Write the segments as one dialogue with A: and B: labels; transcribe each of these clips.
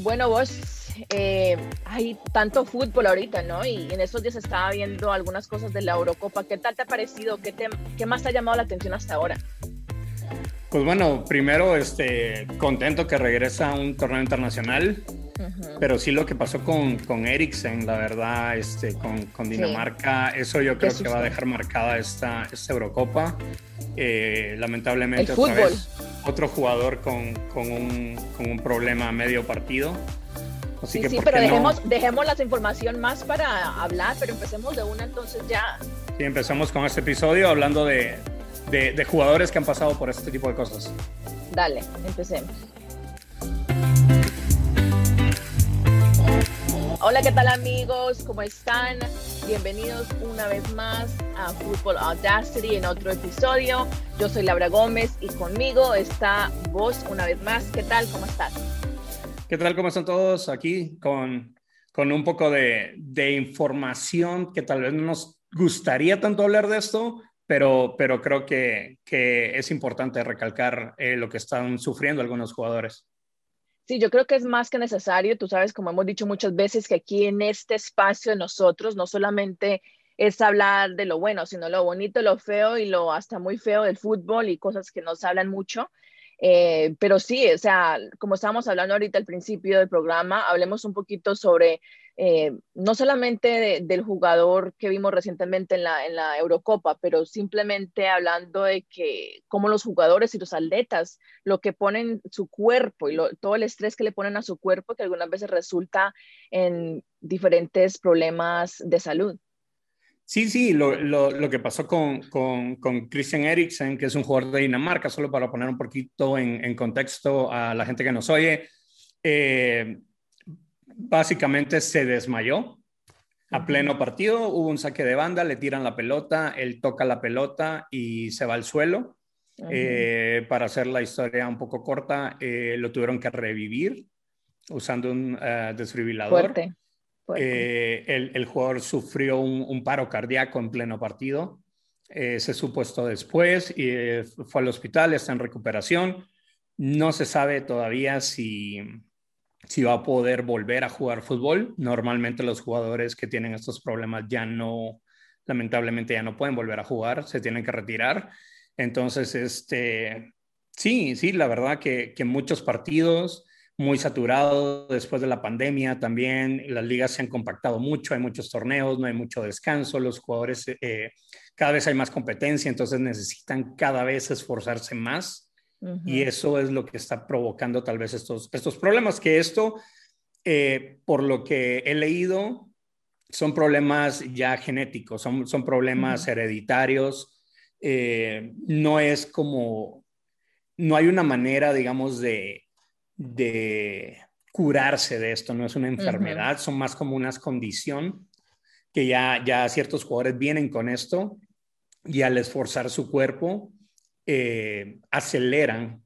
A: Bueno, vos, eh, hay tanto fútbol ahorita, ¿no? Y en estos días estaba viendo algunas cosas de la Eurocopa. ¿Qué tal te ha parecido? ¿Qué, qué más te ha llamado la atención hasta ahora?
B: Pues bueno, primero, este, contento que regresa a un torneo internacional, pero sí lo que pasó con, con Eriksen, la verdad, este, con, con Dinamarca, eso yo creo que va a dejar marcada esta, esta Eurocopa. Eh, lamentablemente, otra vez, otro jugador con, con, un, con un problema a medio partido.
A: Así sí, sí, pero dejemos, dejemos la información más para hablar, pero empecemos de una entonces ya.
B: Sí, empezamos con este episodio hablando de, de, jugadores que han pasado por este tipo de cosas.
A: Dale, empecemos. Hola, ¿qué tal amigos? ¿Cómo están? Bienvenidos una vez más a Football Audacity en otro episodio. Yo soy Laura Gómez y conmigo está vos una vez más. ¿Qué tal? ¿Cómo estás?
B: ¿Qué tal? ¿Cómo están todos? Aquí con, con un poco de, de información que tal vez no nos gustaría tanto hablar de esto, pero, pero creo que, que es importante recalcar eh, lo que están sufriendo algunos jugadores.
A: Sí, yo creo que es más que necesario. Tú sabes, como hemos dicho muchas veces, que aquí en este espacio de nosotros no solamente es hablar de lo bueno, sino lo bonito, lo feo y lo hasta muy feo del fútbol y cosas que nos hablan mucho. Eh, pero sí, o sea, como estábamos hablando ahorita al principio del programa, hablemos un poquito sobre eh, no solamente del jugador que vimos recientemente en la, en la Eurocopa, pero simplemente hablando de que como los jugadores y los atletas, lo que ponen su cuerpo y todo el estrés que le ponen a su cuerpo, que algunas veces resulta en diferentes problemas de salud.
B: Sí, sí, lo, lo, lo que pasó con, con, con, Christian Eriksen, que es un jugador de Dinamarca, solo para poner un poquito en, en contexto a la gente que nos oye, eh, básicamente se desmayó a pleno partido, hubo un saque de banda, le tiran la pelota, él toca la pelota y se va al suelo. Eh, para hacer la historia un poco corta, eh, lo tuvieron que revivir usando un desfibrilador. Fuerte. Eh, el, jugador sufrió un, paro cardíaco en pleno partido. Se supo esto después y fue al hospital, está en recuperación. No se sabe todavía si, si va a poder volver a jugar fútbol. Normalmente los jugadores que tienen estos problemas ya no, lamentablemente ya no pueden volver a jugar, se tienen que retirar. Entonces, este, sí, sí, la verdad que, que muchos partidos, muy saturado después de la pandemia también. Las ligas se han compactado mucho, hay muchos torneos, no hay mucho descanso, los jugadores, eh, cada vez hay más competencia, entonces necesitan cada vez esforzarse más. Y eso es lo que está provocando tal vez estos, estos problemas, que esto, eh, por lo que he leído, son problemas ya genéticos, son, son problemas hereditarios. Eh, no es como, no hay una manera, digamos, de, de curarse de esto, no es una enfermedad, son más como una condición que ya, ya ciertos jugadores vienen con esto y al esforzar su cuerpo eh, aceleran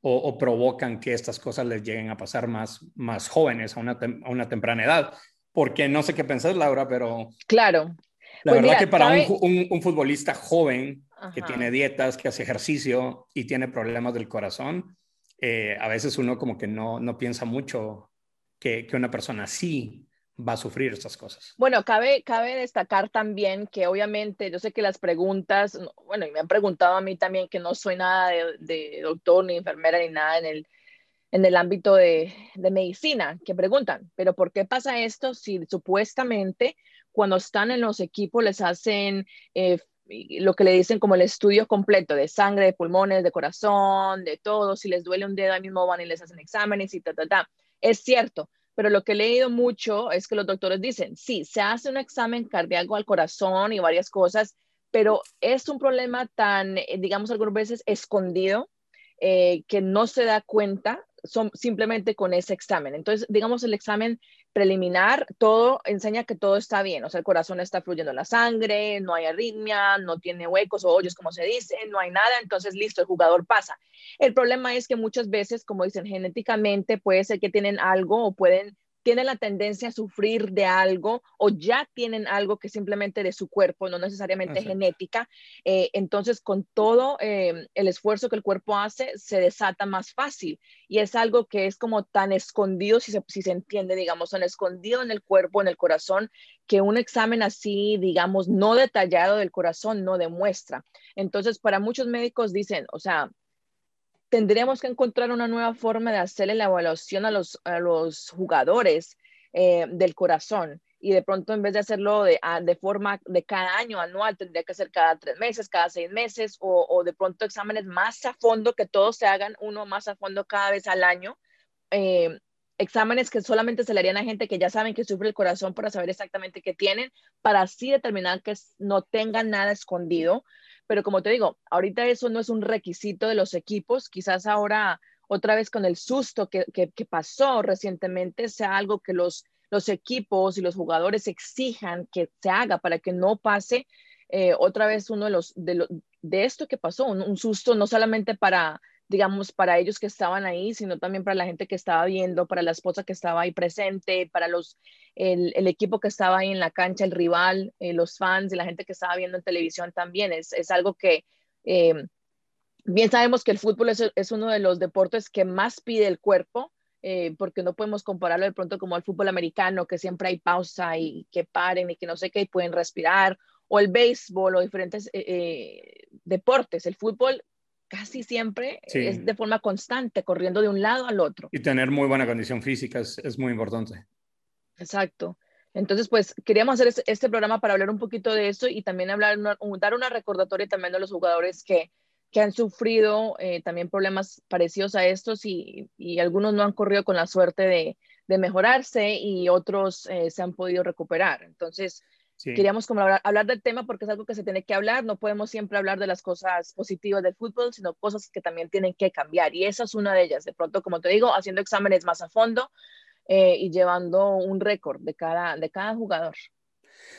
B: o, provocan que estas cosas les lleguen a pasar más, más jóvenes a una, a una temprana edad. Porque no sé qué pensás, Laura, pero...
A: Claro.
B: La pues verdad que para un, un, futbolista joven que tiene dietas, que hace ejercicio y tiene problemas del corazón, eh, a veces uno como que no, no piensa mucho que, que, una persona así va a sufrir estas cosas.
A: Bueno, cabe, cabe destacar también que obviamente yo sé que las preguntas, bueno, y me han preguntado a mí también que no soy nada de, doctor ni enfermera ni nada en el, en el ámbito de, de, medicina, que preguntan, pero ¿por qué pasa esto si supuestamente cuando están en los equipos les hacen eh, lo que le dicen como el estudio completo de sangre, de pulmones, de corazón, de todo. Si les duele un dedo, ahí mismo van y les hacen exámenes y ta, ta, ta. Es cierto, pero lo que he leído mucho es que los doctores dicen, sí, se hace un examen cardíaco al corazón y varias cosas, pero es un problema tan, eh, digamos, algunas veces escondido eh, que no se da cuenta son simplemente con ese examen. Entonces, digamos, el examen preliminar, todo enseña que todo está bien, o sea, el corazón está fluyendo la sangre, no hay arritmia, no tiene huecos o hoyos, como se dice, no hay nada, entonces listo, el jugador pasa. El problema es que muchas veces, como dicen, genéticamente puede ser que tienen algo o pueden tienen la tendencia a sufrir de algo o ya tienen algo que simplemente de su cuerpo, no necesariamente genética. Eh, entonces, con todo eh, el esfuerzo que el cuerpo hace, se desata más fácil. Y es algo que es como tan escondido, si se, si se entiende, digamos, tan escondido en el cuerpo, en el corazón, que un examen así, digamos, no detallado del corazón no demuestra. Entonces, para muchos médicos dicen, o sea, tendríamos que encontrar una nueva forma de hacerle la evaluación a los, a los jugadores eh, del corazón. Y de pronto, en vez de hacerlo de, de, forma de cada año anual, tendría que ser cada tres meses, cada seis meses, o, o, de pronto exámenes más a fondo, que todos se hagan uno más a fondo cada vez al año. Eh, exámenes que solamente se le harían a gente que ya saben que sufre el corazón para saber exactamente qué tienen, para así determinar que no tengan nada escondido. Pero como te digo, ahorita eso no es un requisito de los equipos, quizás ahora otra vez con el susto que, pasó recientemente sea algo que los, los equipos y los jugadores exijan que se haga para que no pase eh, otra vez uno de los de, de esto que pasó, un, susto no solamente para digamos, para ellos que estaban ahí, sino también para la gente que estaba viendo, para la esposa que estaba ahí presente, para los, el, el equipo que estaba ahí en la cancha, el rival, eh, los fans y la gente que estaba viendo en televisión también. Es, es algo que eh, bien sabemos que el fútbol es, es, uno de los deportes que más pide el cuerpo. Eh, porque no podemos compararlo de pronto como al fútbol americano, que siempre hay pausa y que paren y que no sé qué, y pueden respirar, o el béisbol o diferentes deportes. El fútbol casi siempre es de forma constante, corriendo de un lado al otro.
B: Y tener muy buena condición física es, muy importante.
A: Exacto. Entonces, pues queríamos hacer este, programa para hablar un poquito de eso y también hablar, dar una recordatoria también a los jugadores que, que han sufrido eh, también problemas parecidos a estos y, y, algunos no han corrido con la suerte de, de mejorarse y otros eh, se han podido recuperar. Entonces, Queríamos como hablar, del tema porque es algo que se tiene que hablar. No podemos siempre hablar de las cosas positivas del fútbol, sino cosas que también tienen que cambiar. Y esa es una de ellas. De pronto, como te digo, haciendo exámenes más a fondo eh, y llevando un récord de cada, de cada jugador.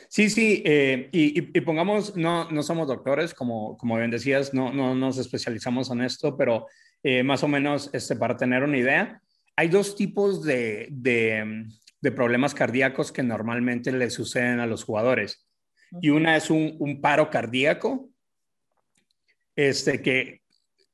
B: Sí, sí, eh, y, pongamos, no, no somos doctores, como, como bien decías, no, no nos especializamos en esto, pero eh, más o menos este, para tener una idea, hay dos tipos de, de, de problemas cardíacos que normalmente le suceden a los jugadores. Y una es un, paro cardíaco, este, que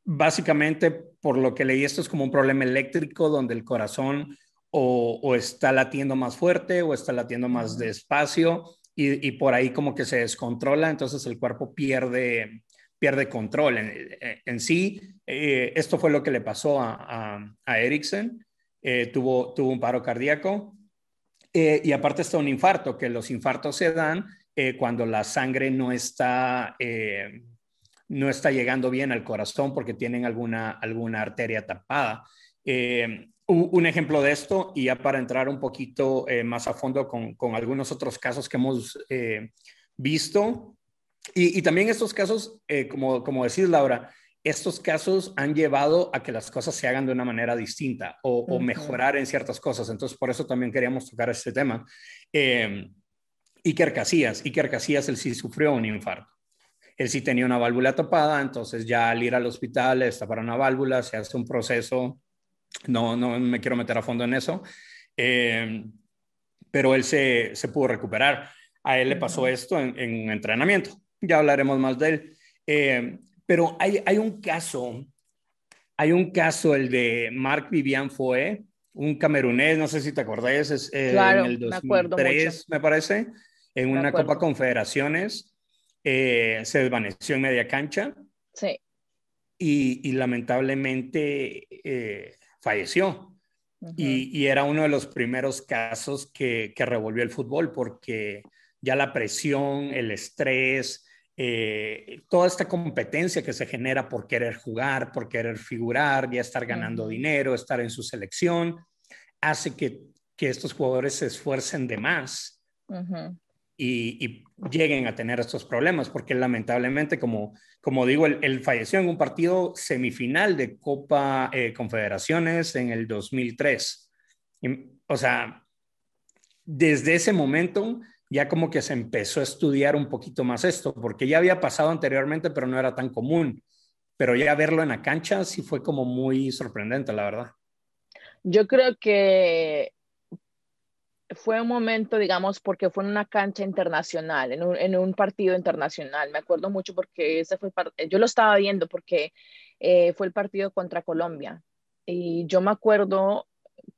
B: básicamente, por lo que leí, esto es como un problema eléctrico donde el corazón o, está latiendo más fuerte o está latiendo más despacio y, por ahí como que se descontrola, entonces el cuerpo pierde, pierde control en, sí. Eh, esto fue lo que le pasó a, a, Erickson. Eh, tuvo, tuvo un paro cardíaco eh, y aparte está un infarto, que los infartos se dan eh, cuando la sangre no está, eh, no está llegando bien al corazón porque tienen alguna, alguna arteria tapada. un ejemplo de esto, y ya para entrar un poquito más a fondo con, con, algunos otros casos que hemos visto, y, y, también estos casos, como, como decís, Laura, estos casos han llevado a que las cosas se hagan de una manera distinta o, mejorar en ciertas cosas. Entonces, por eso también queríamos tocar este tema. Eh, Iker Casillas, Iker Casillas, él sí sufrió un infarto. Él sí tenía una válvula tapada, entonces ya al ir al hospital está para una válvula, se hace un proceso, no, no me quiero meter a fondo en eso, eh, pero él se, se, pudo recuperar. A él le pasó esto en, en entrenamiento, ya hablaremos más de él. Eh, pero hay, hay un caso, hay un caso, el de Marc Vivian Foe, un camerunés, no sé si te acordás, es eh, en el 2003, me, parece, en una Copa Confederaciones, eh, se desvaneció en media cancha.
A: Sí.
B: Y, y lamentablemente eh, falleció. y, y, era uno de los primeros casos que, que revolvió el fútbol porque ya la presión, el estrés, eh, toda esta competencia que se genera por querer jugar, por querer figurar, ya estar ganando dinero, estar en su selección, hace que, que estos jugadores se esfuercen de más y, lleguen a tener estos problemas, porque lamentablemente, como, como digo, él, falleció en un partido semifinal de Copa eh, Confederaciones en el 2003. o sea, desde ese momento ya como que se empezó a estudiar un poquito más esto, porque ya había pasado anteriormente, pero no era tan común. Pero ya verlo en la cancha sí fue como muy sorprendente, la verdad.
A: Yo creo que fue un momento, digamos, porque fue en una cancha internacional, en un, partido internacional. Me acuerdo mucho porque ese fue, yo lo estaba viendo porque eh, fue el partido contra Colombia. Y yo me acuerdo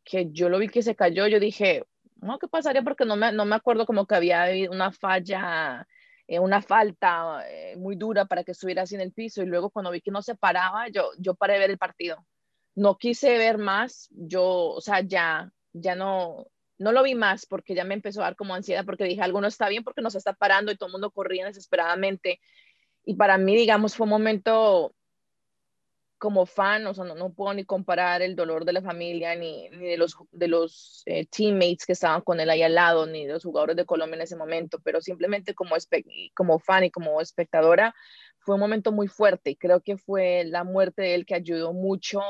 A: que yo lo vi que se cayó, yo dije, no, ¿qué pasaría? Porque no me, no me acuerdo como que había una falla, eh, una falta eh, muy dura para que estuviera así en el piso. Y luego cuando vi que no se paraba, yo, yo paré de ver el partido. No quise ver más, yo, o sea, ya, ya no, no lo vi más porque ya me empezó a dar como ansiedad porque dije algo no está bien porque nos está parando y todo el mundo corría desesperadamente. Y para mí, digamos, fue un momento como fan, o sea, no, puedo ni comparar el dolor de la familia, ni, ni de los, de los eh, teammates que estaban con él ahí al lado, ni de los jugadores de Colombia en ese momento, pero simplemente como, como fan y como espectadora, fue un momento muy fuerte. Y creo que fue la muerte de él que ayudó mucho,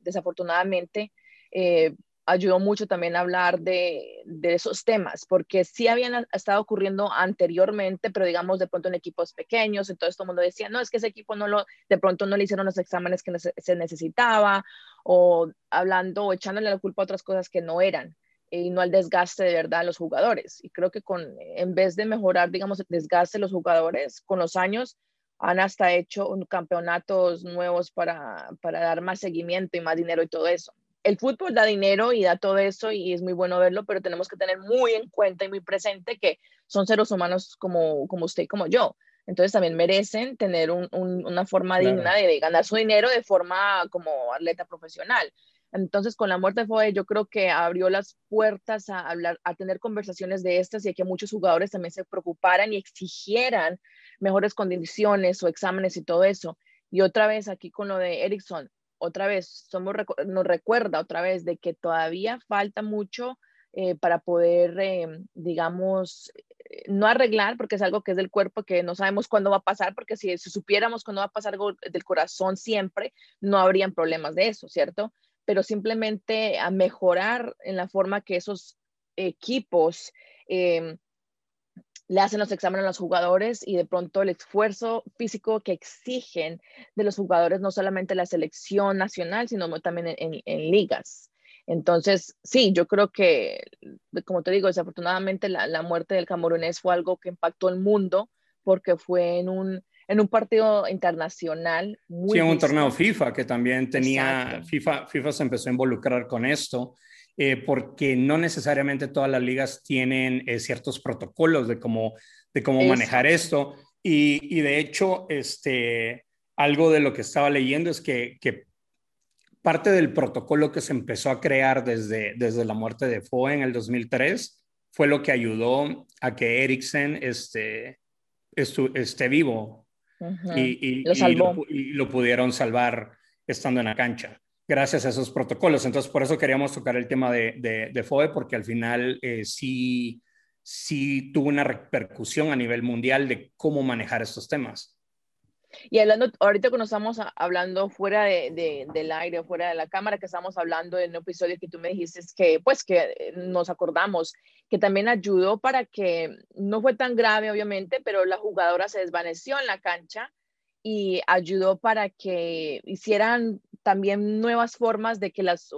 A: desafortunadamente, eh, ayudó mucho también a hablar de, esos temas, porque sí habían estado ocurriendo anteriormente, pero digamos de pronto en equipos pequeños, entonces todo el mundo decía, no, es que ese equipo no lo, de pronto no le hicieron los exámenes que se necesitaba, o hablando o echándole la culpa a otras cosas que no eran y no al desgaste de verdad a los jugadores. Y creo que con, en vez de mejorar, digamos, el desgaste de los jugadores, con los años han hasta hecho campeonatos nuevos para, para dar más seguimiento y más dinero y todo eso el fútbol da dinero y da todo eso y es muy bueno verlo, pero tenemos que tener muy en cuenta y muy presente que son seres humanos como, como usted y como yo. Entonces también merecen tener una forma digna de, ganar su dinero de forma como atleta profesional. Entonces, con la muerte de Foe, yo creo que abrió las puertas a hablar, a tener conversaciones de estas y a que muchos jugadores también se preocuparan y exigieran mejores condiciones o exámenes y todo eso. Y otra vez aquí con lo de Ericsson, otra vez, nos recuerda otra vez de que todavía falta mucho eh, para poder, eh, digamos, eh, no arreglar, porque es algo que es del cuerpo, que no sabemos cuándo va a pasar, porque si, supiéramos cuándo va a pasar algo del corazón siempre, no habrían problemas de eso, ¿cierto? Pero simplemente a mejorar en la forma que esos equipos em, le hacen los exámenes a los jugadores y de pronto el esfuerzo físico que exigen de los jugadores, no solamente la selección nacional, sino también en, ligas. Entonces, sí, yo creo que, como te digo, desafortunadamente la, muerte del camerunés fue algo que impactó el mundo porque fue en un, en un partido internacional.
B: Muy sí, en un torneo FIFA que también tenía, FIFA, FIFA se empezó a involucrar con esto eh, porque no necesariamente todas las ligas tienen eh, ciertos protocolos de cómo, de cómo manejar esto. Y, de hecho, este, algo de lo que estaba leyendo es que, parte del protocolo que se empezó a crear desde, desde la muerte de Foe en el 2003 fue lo que ayudó a que Eriksen este, esté vivo y, y, lo, pudieron salvar estando en la cancha gracias a esos protocolos. Entonces, por eso queríamos tocar el tema de, de, FOE, porque al final eh, sí, sí tuvo una repercusión a nivel mundial de cómo manejar estos temas.
A: Y hablando, ahorita que nos estamos hablando fuera de, del aire, fuera de la cámara, que estamos hablando en un episodio que tú me dijiste que, pues, que eh, nos acordamos, que también ayudó para que, no fue tan grave, obviamente, pero la jugadora se desvaneció en la cancha y ayudó para que hicieran también nuevas formas de que las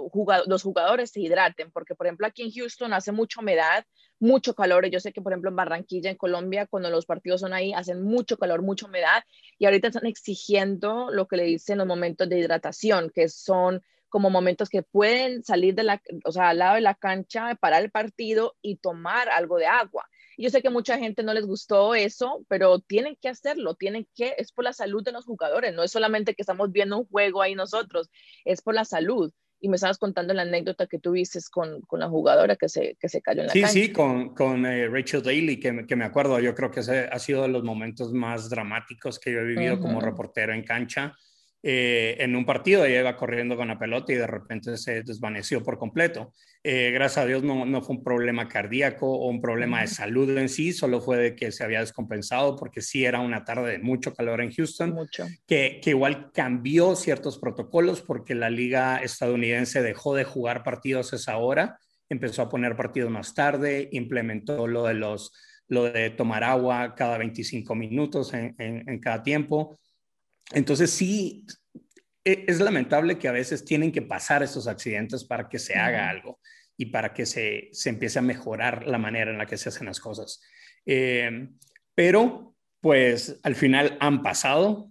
A: los jugadores se hidraten, porque por ejemplo aquí en Houston hace mucha humedad, mucho calor, yo sé que por ejemplo en Barranquilla, en Colombia, cuando los partidos son ahí, hacen mucho calor, mucha humedad, y ahorita están exigiendo lo que le dicen los momentos de hidratación, que son como momentos que pueden salir de la, o sea, al lado de la cancha, parar el partido y tomar algo de agua. Yo sé que mucha gente no les gustó eso, pero tienen que hacerlo, tienen que, es por la salud de los jugadores, no es solamente que estamos viendo un juego ahí nosotros, es por la salud. Y me estabas contando la anécdota que tuviste con, con la jugadora que se, que se cayó en la
B: sí,
A: cancha.
B: Sí, con, con eh, Rachel Daly, que, que, me acuerdo, yo creo que ese ha sido de los momentos más dramáticos que yo he vivido como reportero en cancha. Eh, en un partido, ella iba corriendo con la pelota y de repente se desvaneció por completo. Eh, gracias a Dios no, no, fue un problema cardíaco o un problema de salud en sí, solo fue de que se había descompensado porque sí era una tarde de mucho calor en Houston, mucho. Que, que igual cambió ciertos protocolos porque la liga estadounidense dejó de jugar partidos esa hora, empezó a poner partidos más tarde, implementó lo de los lo de tomar agua cada 25 minutos en, en, en cada tiempo entonces sí, e, es lamentable que a veces tienen que pasar estos accidentes para que se haga algo. y para que se, se empiece a mejorar la manera en la que se hacen las cosas. Eh, pero, pues, al final han pasado.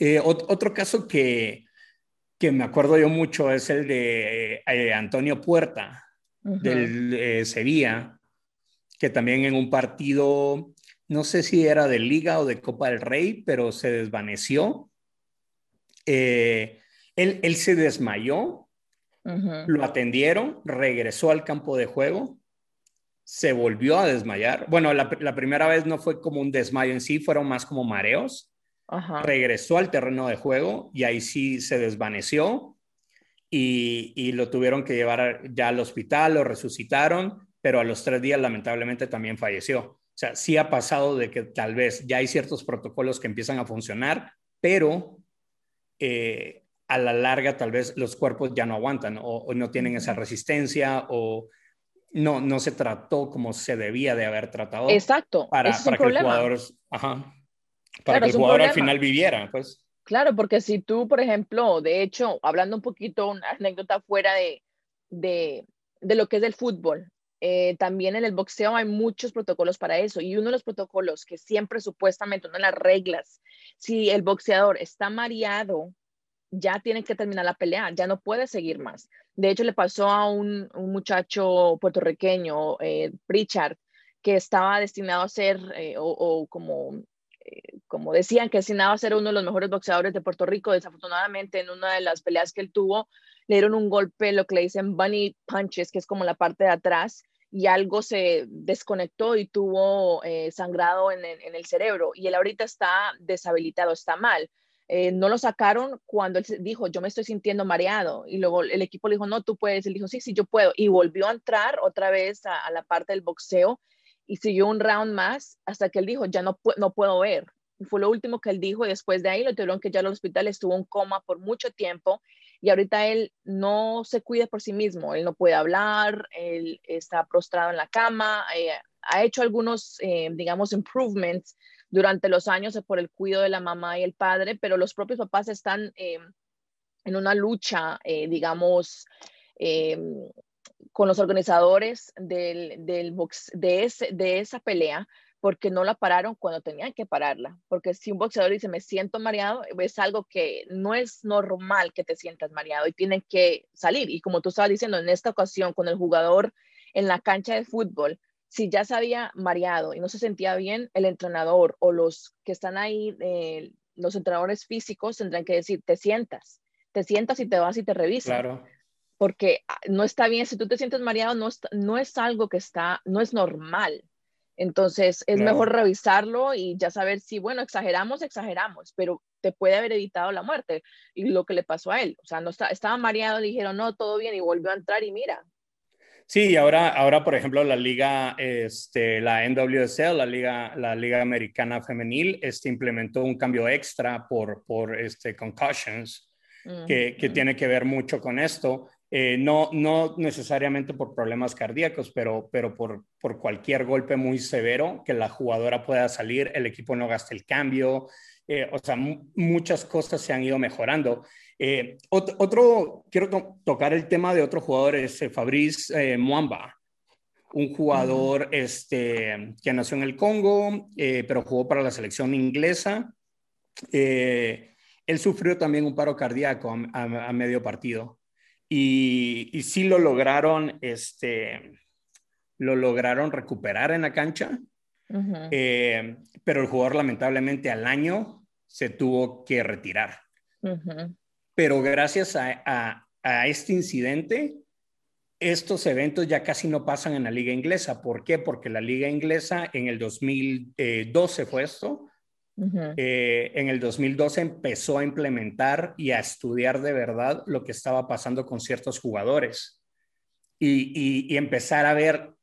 B: Eh, otro caso que, que me acuerdo yo mucho es el de eh, Antonio Puerta, del Sevilla, que también en un partido, no sé si era de Liga o de Copa del Rey, pero se desvaneció. él, él se desmayó lo atendieron, regresó al campo de juego, se volvió a desmayar. Bueno, la, primera vez no fue como un desmayo en sí, fueron más como mareos. Regresó al terreno de juego y ahí sí se desvaneció y, lo tuvieron que llevar ya al hospital, lo resucitaron, pero a los tres días lamentablemente también falleció. O sea, sí ha pasado de que tal vez ya hay ciertos protocolos que empiezan a funcionar, pero eh, a la larga tal vez los cuerpos ya no aguantan o, no tienen esa resistencia o no, no se trató como se debía de haber tratado.
A: Exacto.
B: Para, para que el jugador, ajá, para que el jugador al final viviera, pues.
A: Claro, porque si tú, por ejemplo, de hecho, hablando un poquito, una anécdota fuera de, de, de lo que es el fútbol, eh, también en el boxeo hay muchos protocolos para eso y uno de los protocolos que siempre supuestamente, una de las reglas, si el boxeador está mareado ya tiene que terminar la pelea, ya no puede seguir más. De hecho, le pasó a un, muchacho puertorriqueño, eh, Pritchard, que estaba destinado a ser, eh, o, como, como decían, que destinado a ser uno de los mejores boxeadores de Puerto Rico. Desafortunadamente, en una de las peleas que él tuvo, le dieron un golpe, lo que le dicen bunny punches, que es como la parte de atrás, y algo se desconectó y tuvo eh, sangrado en, en, el cerebro. Y él ahorita está deshabilitado, está mal. Eh, no lo sacaron cuando él dijo, yo me estoy sintiendo mareado. Y luego el equipo le dijo, no, tú puedes. Él dijo, sí, sí, yo puedo. Y volvió a entrar otra vez a, la parte del boxeo y siguió un round más hasta que él dijo, ya no, no puedo ver. Fue lo último que él dijo y después de ahí lo tuvieron que ya al hospital, estuvo en coma por mucho tiempo y ahorita él no se cuida por sí mismo, él no puede hablar, él está prostrado en la cama, eh, ha hecho algunos, eh, digamos, improvements durante los años por el cuidado de la mamá y el padre, pero los propios papás están eh, en una lucha, digamos, con los organizadores del, del box, de, ese, de esa pelea porque no la pararon cuando tenían que pararla. Porque si un boxeador dice, me siento mareado, es algo que no es normal que te sientas mareado y tienen que salir. Y como tú estabas diciendo, en esta ocasión, con el jugador en la cancha de fútbol, si ya se había mareado y no se sentía bien, el entrenador o los que están ahí, eh, los entrenadores físicos tendrán que decir, te sientas, te sientas y te vas y te revisas. Claro. Porque ah, no está bien, si tú te sientes mareado, no, no es algo que está, no es normal. Entonces es mejor revisarlo y ya saber si, bueno, exageramos, exageramos, pero te puede haber evitado la muerte. Y lo que le pasó a él, o sea, no está, estaba mareado, dijeron, no, todo bien, y volvió a entrar y mira,
B: Sí, ahora, ahora por ejemplo, la liga, este, la NWSL, la liga, la liga americana femenil, este, implementó un cambio extra por, por este, concussions, que, que, tiene que ver mucho con esto. Eh, no, no necesariamente por problemas cardíacos, pero, pero por, por cualquier golpe muy severo que la jugadora pueda salir, el equipo no gaste el cambio, eh, o sea, muchas cosas se han ido mejorando. Eh, otro, quiero tocar el tema de otro jugador, es eh, Fabrice Muamba, un jugador este, que nació en el Congo, pero jugó para la selección inglesa. él sufrió también un paro cardíaco a, medio partido y, y, sí lo lograron, este, lo lograron recuperar en la cancha, pero el jugador lamentablemente al año se tuvo que retirar. Pero gracias a, este incidente, estos eventos ya casi no pasan en la liga inglesa. ¿Por qué? Porque la liga inglesa en el 2012 fue esto. Eh, en el 2012 empezó a implementar y a estudiar de verdad lo que estaba pasando con ciertos jugadores y, y empezar a ver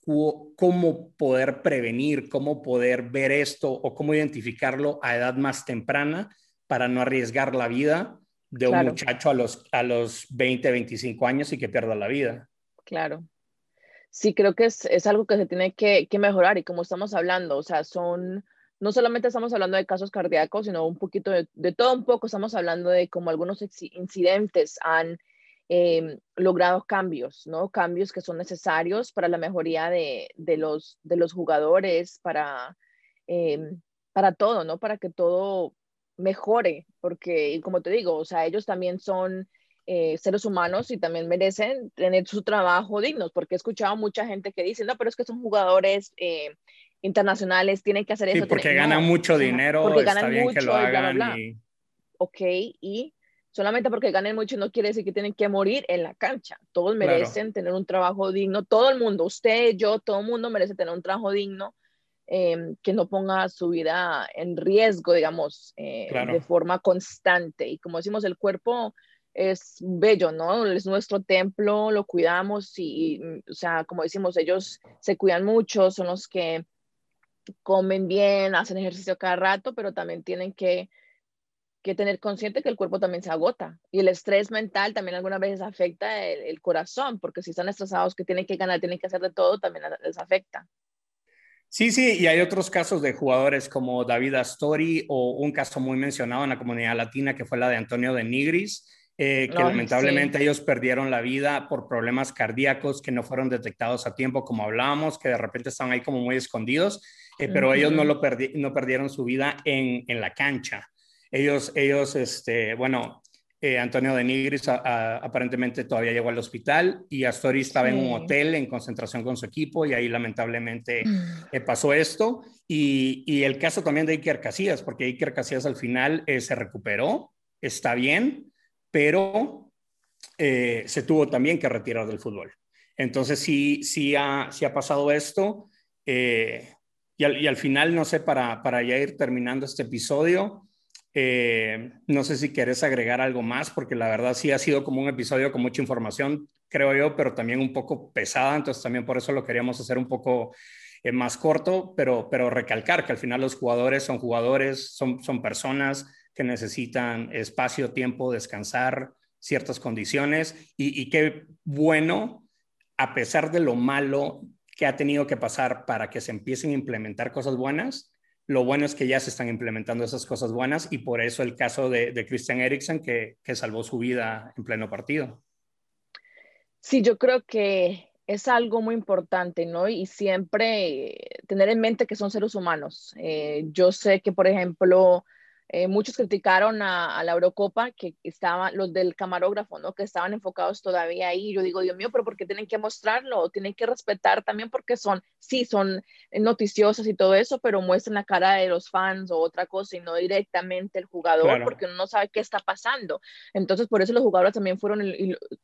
B: cómo poder prevenir, cómo poder ver esto o cómo identificarlo a edad más temprana para no arriesgar la vida de un muchacho a los, a los 20, 25 años y que pierda la vida.
A: Claro. Sí, creo que es, es algo que se tiene que, que, mejorar y como estamos hablando, o sea, son, no solamente estamos hablando de casos cardíacos, sino un poquito de, de todo un poco, estamos hablando de cómo algunos incidentes han eh, logrado cambios, ¿no? Cambios que son necesarios para la mejoría de, los, de los jugadores, para, eh, para todo, ¿no? Para que todo mejore, porque, como te digo, o sea, ellos también son eh, seres humanos y también merecen tener su trabajo digno, porque he escuchado mucha gente que dice, no, pero es que son jugadores internacionales, tienen que hacer eso.
B: Sí, porque ganan mucho dinero, porque ganan mucho, que lo hagan. Y...
A: Ok, y solamente porque ganen mucho no quiere decir que tienen que morir en la cancha. Todos merecen tener un trabajo digno, todo el mundo, usted, yo, todo el mundo merece tener un trabajo digno em, que no ponga su vida en riesgo, digamos, eh, de forma constante. Y como decimos, el cuerpo es bello, ¿no? Es nuestro templo, lo cuidamos y, o sea, como decimos, ellos se cuidan mucho, son los que comen bien, hacen ejercicio cada rato, pero también tienen que que tener consciente que el cuerpo también se agota. Y el estrés mental también algunas veces afecta el, corazón, porque si están estresados que tienen que ganar, tienen que hacer de todo, también les afecta.
B: Sí, sí, y hay otros casos de jugadores como David Astori o un caso muy mencionado en la comunidad latina que fue la de Antonio de Nigris, eh, que lamentablemente ellos perdieron la vida por problemas cardíacos que no fueron detectados a tiempo, como hablábamos, que de repente estaban ahí como muy escondidos, eh, pero ellos no, lo no perdieron su vida en, en la cancha. Ellos, ellos este, bueno, eh, Antonio de Nigris aparentemente todavía llegó al hospital y Astori estaba en un hotel en concentración con su equipo y ahí lamentablemente mm. eh, pasó esto. Y, y, el caso también de Iker Casillas, porque Iker Casillas al final eh, se recuperó, está bien, pero se tuvo también que retirar del fútbol. Entonces sí, sí, ha, sí ha pasado esto. Y al, final, no sé, para, para ya ir terminando este episodio, eh, no sé si quieres agregar algo más, porque la verdad sí ha sido como un episodio con mucha información, creo yo, pero también un poco pesada, entonces también por eso lo queríamos hacer un poco eh, más corto, pero, pero recalcar que al final los jugadores son jugadores, son, son personas que necesitan espacio, tiempo, descansar, ciertas condiciones, y, y qué bueno, a pesar de lo malo que ha tenido que pasar para que se empiecen a implementar cosas buenas, lo bueno es que ya se están implementando esas cosas buenas y por eso el caso de, Christian Eriksen que, salvó su vida en pleno partido.
A: Sí, yo creo que es algo muy importante, ¿no? Y siempre tener en mente que son seres humanos. Eh, yo sé que, por ejemplo, eh, muchos criticaron a, la Eurocopa que estaban los del camarógrafo, ¿no? Que estaban enfocados todavía ahí. Yo digo, Dios mío, pero ¿por qué tienen que mostrarlo? Tienen que respetar también porque son, sí, son noticiosas y todo eso, pero muestran la cara de los fans o otra cosa y no directamente el jugador porque uno no sabe qué está pasando. Entonces, por eso los jugadores también fueron,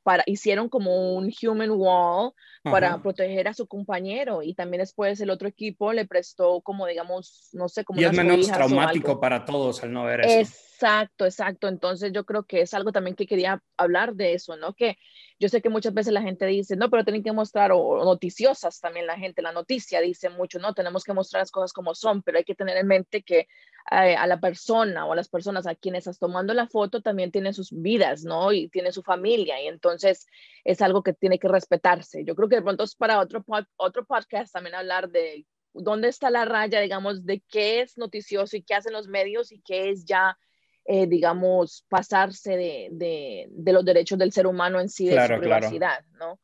A: para, hicieron como un human wall para proteger a su compañero y también después el otro equipo le prestó como, digamos, no sé, como...
B: Y es menos traumático para todos al no ver.
A: Exacto, exacto. Entonces yo creo que es algo también que quería hablar de eso, ¿no? Que yo sé que muchas veces la gente dice, no, pero tienen que mostrar, o noticiosas también la gente, la noticia dice mucho, no, tenemos que mostrar las cosas como son, pero hay que tener en mente que eh, a la persona o a las personas a quienes estás tomando la foto también tienen sus vidas, ¿no? Y tiene su familia, y entonces es algo que tiene que respetarse. Yo creo que de pronto es para otro, otro podcast también hablar de dónde está la raya, digamos, de qué es noticioso y qué hacen los medios y qué es ya, eh, digamos, pasarse de, los derechos del ser humano en sí, de su privacidad, ¿no?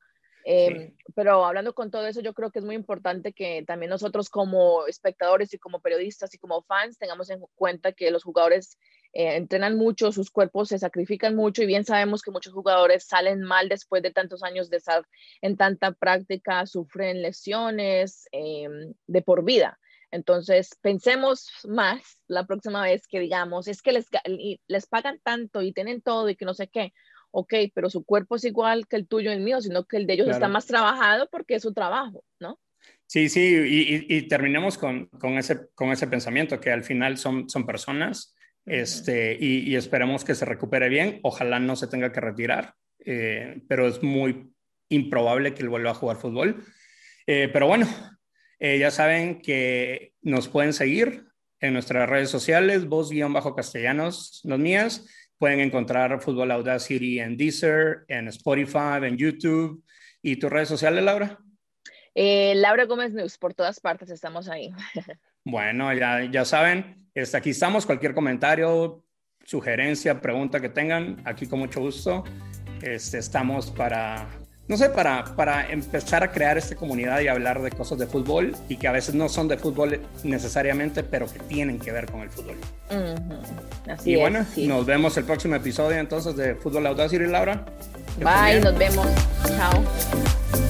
A: Em, pero hablando con todo eso, yo creo que es muy importante que también nosotros como espectadores y como periodistas y como fans tengamos en cuenta que los jugadores eh, entrenan mucho, sus cuerpos se sacrifican mucho y bien sabemos que muchos jugadores salen mal después de tantos años de estar en tanta práctica, sufren lesiones em, de por vida. Entonces, pensemos más la próxima vez que digamos, es que les, les pagan tanto y tienen todo y que no sé qué ok, pero su cuerpo es igual que el tuyo y el mío, sino que el de ellos está más trabajado porque es su trabajo, ¿no?
B: Sí, sí, y, y, terminemos con, con, ese, con ese pensamiento, que al final son, son personas, este, y, y, esperemos que se recupere bien, ojalá no se tenga que retirar, eh, pero es muy improbable que él vuelva a jugar fútbol. Eh, pero bueno, eh, ya saben que nos pueden seguir en nuestras redes sociales, voz-castellanos, las mías, Pueden encontrar Fútbol Audacity en Deezer, en Spotify, en YouTube. ¿Y tus redes sociales, Laura?
A: Laura Gómez News, por todas partes estamos ahí.
B: bueno, ya, ya saben, este, aquí estamos. Cualquier comentario, sugerencia, pregunta que tengan, aquí con mucho gusto. este, estamos para, no sé, para, para empezar a crear esta comunidad y hablar de cosas de fútbol y que a veces no son de fútbol necesariamente, pero que tienen que ver con el fútbol. Así y bueno, nos vemos el próximo episodio entonces de Fútbol Audacity, Laura.
A: Bye, nos vemos. Chao.